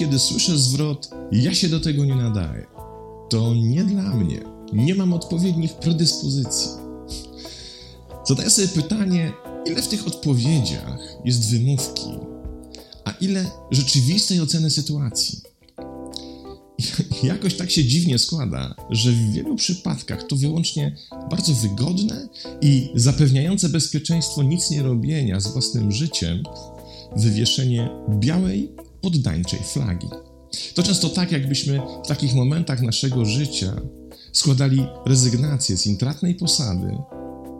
kiedy słyszę zwrot ja się do tego nie nadaję. To nie dla mnie. Nie mam odpowiednich predyspozycji. Zadaję sobie pytanie, ile w tych odpowiedziach jest wymówki, a ile rzeczywistej oceny sytuacji. Jakoś tak się dziwnie składa, że w wielu przypadkach to wyłącznie bardzo wygodne i zapewniające bezpieczeństwo nic nie robienia z własnym życiem wywieszenie białej, poddańczej flagi. To często tak, jakbyśmy w takich momentach naszego życia składali rezygnację z intratnej posady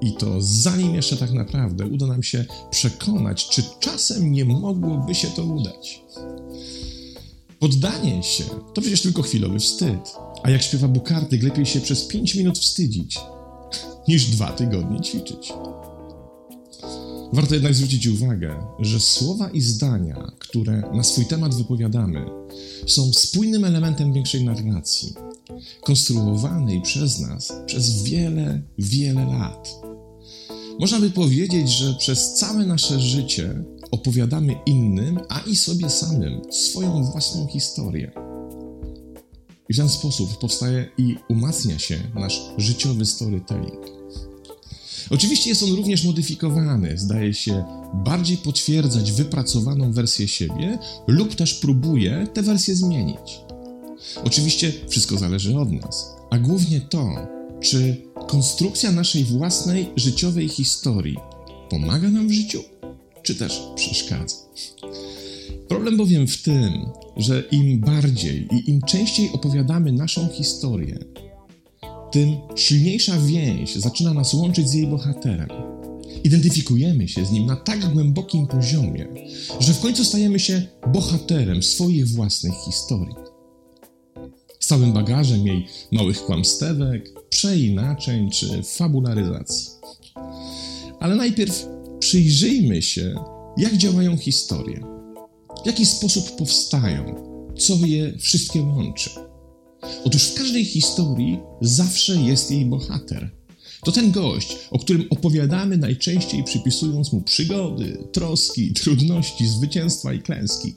i to zanim jeszcze tak naprawdę uda nam się przekonać, czy czasem nie mogłoby się to udać. Poddanie się to przecież tylko chwilowy wstyd. A jak śpiewa Bukartyk, lepiej się przez 5 minut wstydzić, niż dwa tygodnie ćwiczyć. Warto jednak zwrócić uwagę, że słowa i zdania, które na swój temat wypowiadamy, są spójnym elementem większej narracji, konstruowanej przez nas przez wiele, wiele lat. Można by powiedzieć, że przez całe nasze życie opowiadamy innym, a i sobie samym swoją własną historię. I w ten sposób powstaje i umacnia się nasz życiowy storytelling. Oczywiście jest on również modyfikowany, zdaje się bardziej potwierdzać wypracowaną wersję siebie, lub też próbuje tę wersję zmienić. Oczywiście wszystko zależy od nas, a głównie to, czy konstrukcja naszej własnej życiowej historii pomaga nam w życiu, czy też przeszkadza. Problem bowiem w tym, że im bardziej i im częściej opowiadamy naszą historię, tym silniejsza więź zaczyna nas łączyć z jej bohaterem. Identyfikujemy się z nim na tak głębokim poziomie, że w końcu stajemy się bohaterem swoich własnych historii. Z całym bagażem jej małych kłamstewek, przeinaczeń czy fabularyzacji. Ale najpierw przyjrzyjmy się, jak działają historie, w jaki sposób powstają, co je wszystkie łączy. Otóż w każdej historii zawsze jest jej bohater. To ten gość, o którym opowiadamy najczęściej przypisując mu przygody, troski, trudności, zwycięstwa i klęski.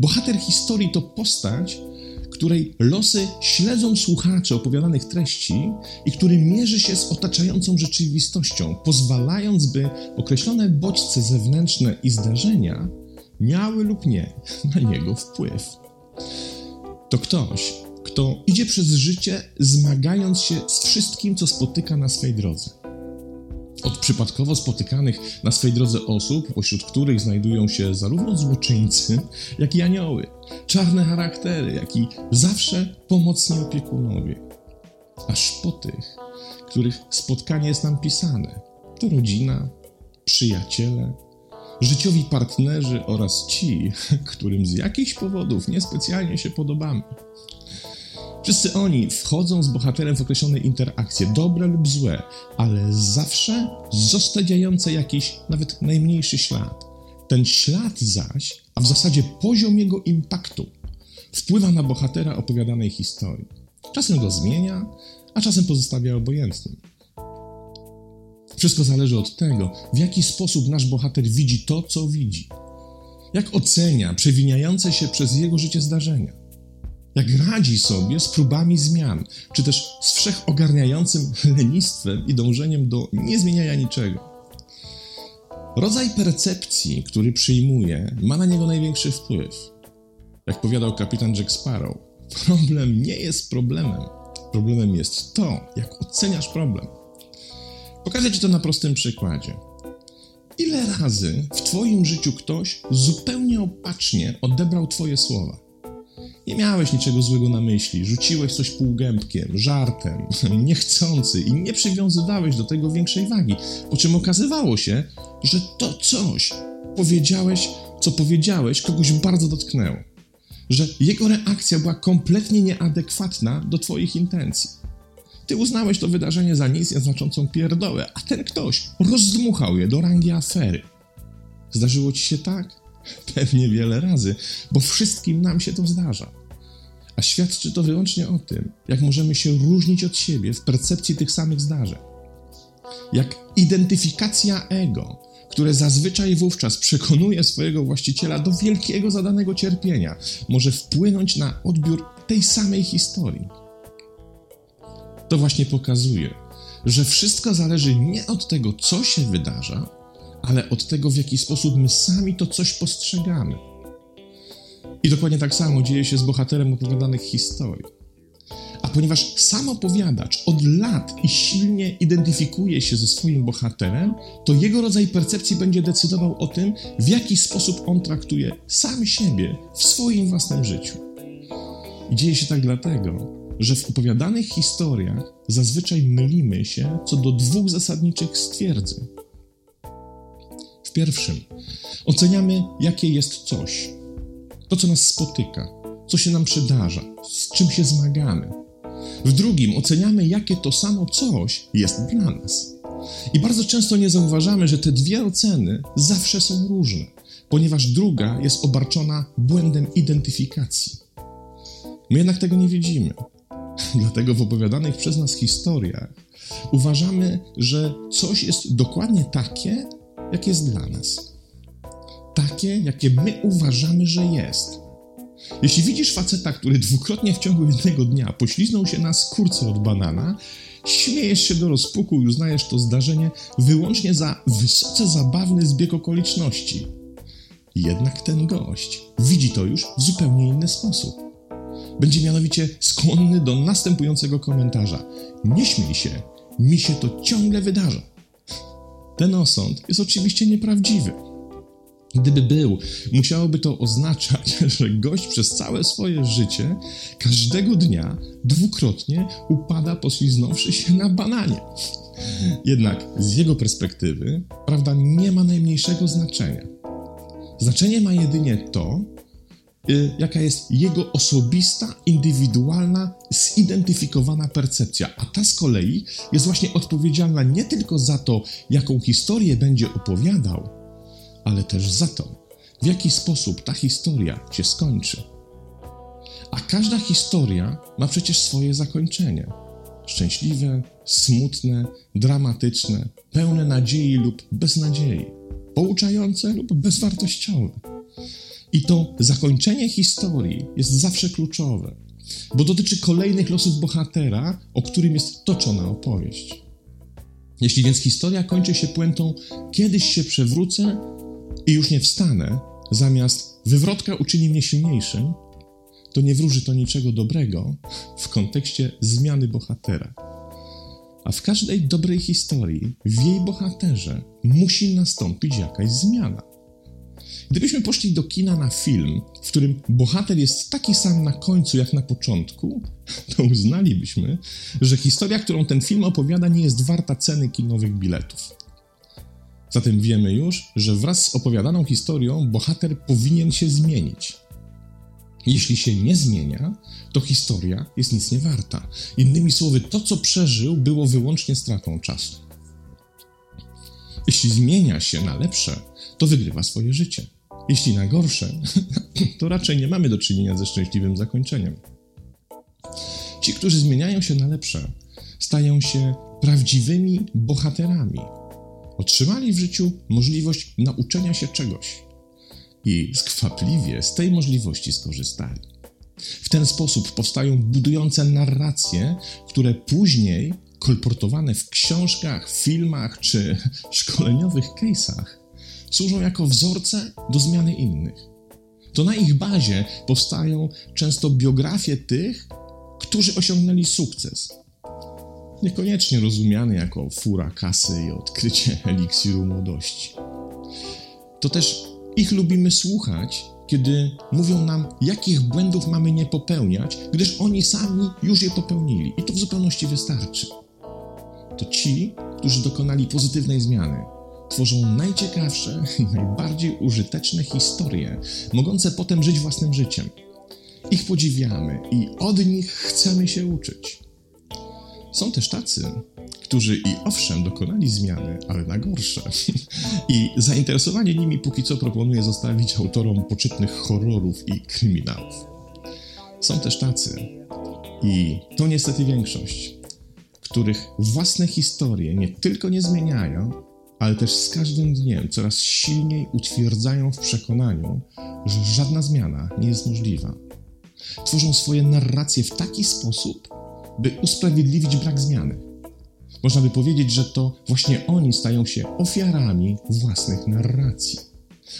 Bohater historii to postać, której losy śledzą słuchacze opowiadanych treści i który mierzy się z otaczającą rzeczywistością, pozwalając, by określone bodźce zewnętrzne i zdarzenia miały lub nie na niego wpływ. To ktoś, kto idzie przez życie zmagając się z wszystkim, co spotyka na swej drodze. Od przypadkowo spotykanych na swej drodze osób, pośród których znajdują się zarówno złoczyńcy, jak i anioły, czarne charaktery, jak i zawsze pomocni opiekunowie, aż po tych, których spotkanie jest nam pisane. To rodzina, przyjaciele, życiowi partnerzy oraz ci, którym z jakichś powodów niespecjalnie się podobamy. Wszyscy oni wchodzą z bohaterem w określone interakcje, dobre lub złe, ale zawsze zostawiające jakiś, nawet najmniejszy ślad. Ten ślad zaś, a w zasadzie poziom jego impaktu, wpływa na bohatera opowiadanej historii. Czasem go zmienia, a czasem pozostawia obojętnym. Wszystko zależy od tego, w jaki sposób nasz bohater widzi to, co widzi. Jak ocenia przewiniające się przez jego życie zdarzenia jak radzi sobie z próbami zmian, czy też z wszechogarniającym lenistwem i dążeniem do niezmieniania niczego. Rodzaj percepcji, który przyjmuje, ma na niego największy wpływ. Jak powiadał kapitan Jack Sparrow, problem nie jest problemem. Problemem jest to, jak oceniasz problem. Pokażę Ci to na prostym przykładzie. Ile razy w Twoim życiu ktoś zupełnie opacznie odebrał Twoje słowa? Nie miałeś niczego złego na myśli, rzuciłeś coś półgębkiem, żartem, niechcący i nie przywiązywałeś do tego większej wagi, po czym okazywało się, że to coś powiedziałeś, co powiedziałeś, kogoś bardzo dotknęło. Że jego reakcja była kompletnie nieadekwatna do Twoich intencji. Ty uznałeś to wydarzenie za nic nieznaczącą pierdołę, a ten ktoś rozdmuchał je do rangi afery. Zdarzyło ci się tak? Pewnie wiele razy, bo wszystkim nam się to zdarza. A świadczy to wyłącznie o tym, jak możemy się różnić od siebie w percepcji tych samych zdarzeń. Jak identyfikacja ego które zazwyczaj wówczas przekonuje swojego właściciela do wielkiego zadanego cierpienia, może wpłynąć na odbiór tej samej historii. To właśnie pokazuje, że wszystko zależy nie od tego, co się wydarza, ale od tego, w jaki sposób my sami to coś postrzegamy. I dokładnie tak samo dzieje się z bohaterem opowiadanych historii. A ponieważ sam opowiadacz od lat i silnie identyfikuje się ze swoim bohaterem, to jego rodzaj percepcji będzie decydował o tym, w jaki sposób on traktuje sam siebie w swoim własnym życiu. I dzieje się tak dlatego, że w opowiadanych historiach zazwyczaj mylimy się co do dwóch zasadniczych stwierdzeń. Pierwszym oceniamy, jakie jest coś, to co nas spotyka, co się nam przydarza, z czym się zmagamy. W drugim oceniamy, jakie to samo coś jest dla nas. I bardzo często nie zauważamy, że te dwie oceny zawsze są różne, ponieważ druga jest obarczona błędem identyfikacji. My jednak tego nie widzimy. Dlatego w opowiadanych przez nas historiach uważamy, że coś jest dokładnie takie, jak jest dla nas. Takie, jakie my uważamy, że jest. Jeśli widzisz faceta, który dwukrotnie w ciągu jednego dnia pośliznął się na skórce od banana, śmiejesz się do rozpuku i uznajesz to zdarzenie wyłącznie za wysoce zabawny zbieg okoliczności. Jednak ten gość widzi to już w zupełnie inny sposób. Będzie mianowicie skłonny do następującego komentarza: Nie śmiej się, mi się to ciągle wydarza. Ten osąd jest oczywiście nieprawdziwy. Gdyby był, musiałoby to oznaczać, że gość przez całe swoje życie każdego dnia dwukrotnie upada pośliznąwszy się na bananie. Jednak z jego perspektywy prawda nie ma najmniejszego znaczenia. Znaczenie ma jedynie to, jaka jest jego osobista, indywidualna, zidentyfikowana percepcja. A ta z kolei jest właśnie odpowiedzialna nie tylko za to, jaką historię będzie opowiadał, ale też za to, w jaki sposób ta historia się skończy. A każda historia ma przecież swoje zakończenie. Szczęśliwe, smutne, dramatyczne, pełne nadziei lub beznadziei, pouczające lub bezwartościowe. I to zakończenie historii jest zawsze kluczowe, bo dotyczy kolejnych losów bohatera, o którym jest toczona opowieść. Jeśli więc historia kończy się puentą kiedyś się przewrócę i już nie wstanę, zamiast wywrotka uczyni mnie silniejszym, to nie wróży to niczego dobrego w kontekście zmiany bohatera. A w każdej dobrej historii, w jej bohaterze, musi nastąpić jakaś zmiana. Gdybyśmy poszli do kina na film, w którym bohater jest taki sam na końcu jak na początku, to uznalibyśmy, że historia, którą ten film opowiada, nie jest warta ceny kinowych biletów. Zatem wiemy już, że wraz z opowiadaną historią bohater powinien się zmienić. Jeśli się nie zmienia, to historia jest nic nie warta. Innymi słowy, to co przeżył było wyłącznie stratą czasu. Jeśli zmienia się na lepsze, to wygrywa swoje życie. Jeśli na gorsze, to raczej nie mamy do czynienia ze szczęśliwym zakończeniem. Ci, którzy zmieniają się na lepsze, stają się prawdziwymi bohaterami, otrzymali w życiu możliwość nauczenia się czegoś i skwapliwie z tej możliwości skorzystali. W ten sposób powstają budujące narracje, które później, kolportowane w książkach, filmach czy szkoleniowych case'ach, służą jako wzorce do zmiany innych. To na ich bazie powstają często biografie tych, którzy osiągnęli sukces, niekoniecznie rozumiany jako fura kasy i odkrycie eliksiru młodości. To też ich lubimy słuchać, kiedy mówią nam, jakich błędów mamy nie popełniać, gdyż oni sami już je popełnili i to w zupełności wystarczy. To ci, którzy dokonali pozytywnej zmiany, tworzą najciekawsze i najbardziej użyteczne historie, mogące potem żyć własnym życiem. Ich podziwiamy i od nich chcemy się uczyć. Są też tacy, którzy i owszem dokonali zmiany, ale na gorsze. I zainteresowanie nimi póki co proponuję zostawić autorom poczytnych horrorów i kryminałów. Są też tacy, i to niestety większość, których własne historie nie tylko nie zmieniają, ale też z każdym dniem coraz silniej utwierdzają w przekonaniu, że żadna zmiana nie jest możliwa. Tworzą swoje narracje w taki sposób, by usprawiedliwić brak zmiany. Można by powiedzieć, że to właśnie oni stają się ofiarami własnych narracji,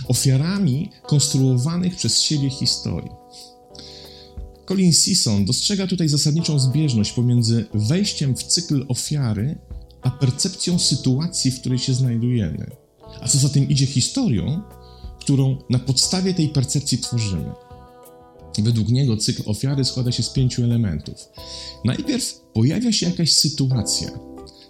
ofiarami konstruowanych przez siebie historii. Colin Sisson dostrzega tutaj zasadniczą zbieżność pomiędzy wejściem w cykl ofiary a percepcją sytuacji, w której się znajdujemy, a co za tym idzie historią, którą na podstawie tej percepcji tworzymy. Według niego cykl ofiary składa się z pięciu elementów. Najpierw pojawia się jakaś sytuacja,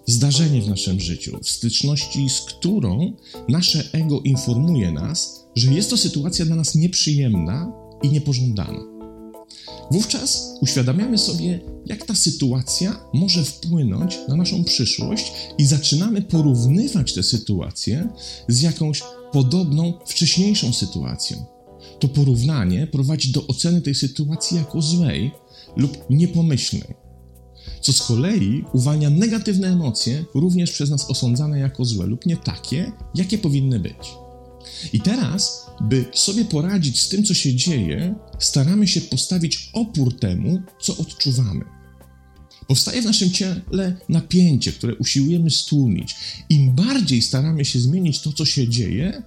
zdarzenie w naszym życiu, w styczności z którą nasze ego informuje nas, że jest to sytuacja dla nas nieprzyjemna i niepożądana. Wówczas uświadamiamy sobie, jak ta sytuacja może wpłynąć na naszą przyszłość i zaczynamy porównywać tę sytuację z jakąś podobną, wcześniejszą sytuacją. To porównanie prowadzi do oceny tej sytuacji jako złej lub niepomyślnej, co z kolei uwalnia negatywne emocje, również przez nas osądzane jako złe lub nie takie, jakie powinny być. I teraz, by sobie poradzić z tym, co się dzieje, staramy się postawić opór temu, co odczuwamy. Powstaje w naszym ciele napięcie, które usiłujemy stłumić. Im bardziej staramy się zmienić to, co się dzieje,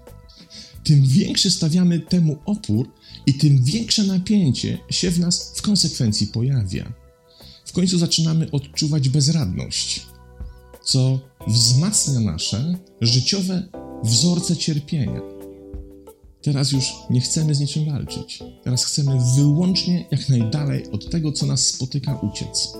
tym większy stawiamy temu opór i tym większe napięcie się w nas w konsekwencji pojawia. W końcu zaczynamy odczuwać bezradność, co wzmacnia nasze życiowe wzorce cierpienia. Teraz już nie chcemy z niczym walczyć. Teraz chcemy wyłącznie jak najdalej od tego, co nas spotyka, uciec.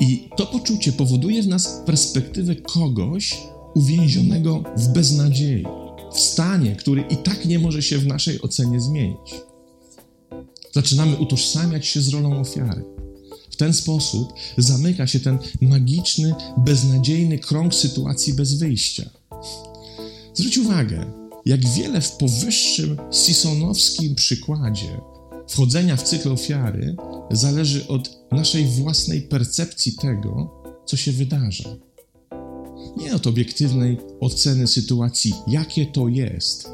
I to poczucie powoduje w nas perspektywę kogoś uwięzionego w beznadziei, w stanie, który i tak nie może się w naszej ocenie zmienić. Zaczynamy utożsamiać się z rolą ofiary. W ten sposób zamyka się ten magiczny, beznadziejny krąg sytuacji bez wyjścia. Zwróć uwagę, jak wiele w powyższym Sisonowskim przykładzie wchodzenia w cykl ofiary zależy od naszej własnej percepcji tego, co się wydarza. Nie od obiektywnej oceny sytuacji, jakie to jest,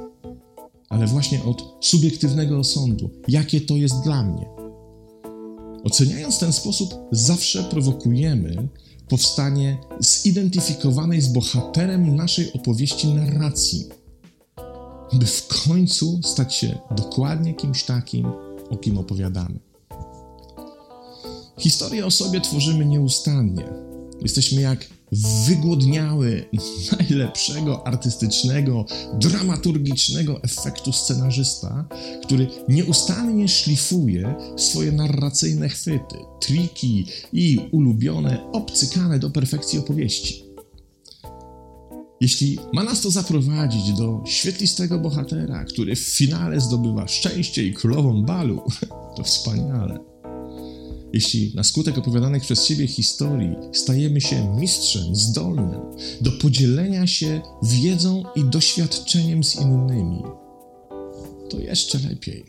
ale właśnie od subiektywnego osądu, jakie to jest dla mnie. Oceniając ten sposób, zawsze prowokujemy powstanie zidentyfikowanej z bohaterem naszej opowieści narracji, by w końcu stać się dokładnie kimś takim, o kim opowiadamy. Historię o sobie tworzymy nieustannie. Jesteśmy jak wygłodniały najlepszego artystycznego, dramaturgicznego efektu scenarzysta, który nieustannie szlifuje swoje narracyjne chwyty, triki i ulubione, obcykane do perfekcji opowieści. Jeśli ma nas to zaprowadzić do świetlistego bohatera, który w finale zdobywa szczęście i królową balu, to wspaniale. Jeśli na skutek opowiadanych przez siebie historii stajemy się mistrzem zdolnym do podzielenia się wiedzą i doświadczeniem z innymi, to jeszcze lepiej.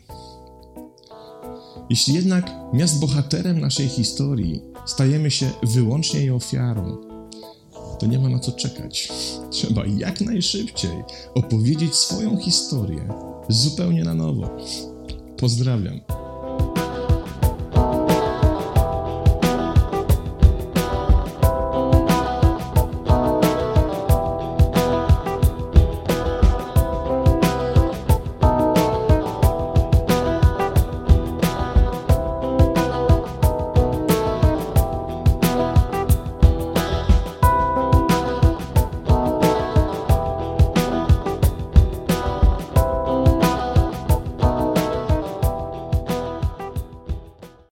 Jeśli jednak miast bohaterem naszej historii stajemy się wyłącznie jej ofiarą, to nie ma na co czekać. Trzeba jak najszybciej opowiedzieć swoją historię zupełnie na nowo. Pozdrawiam.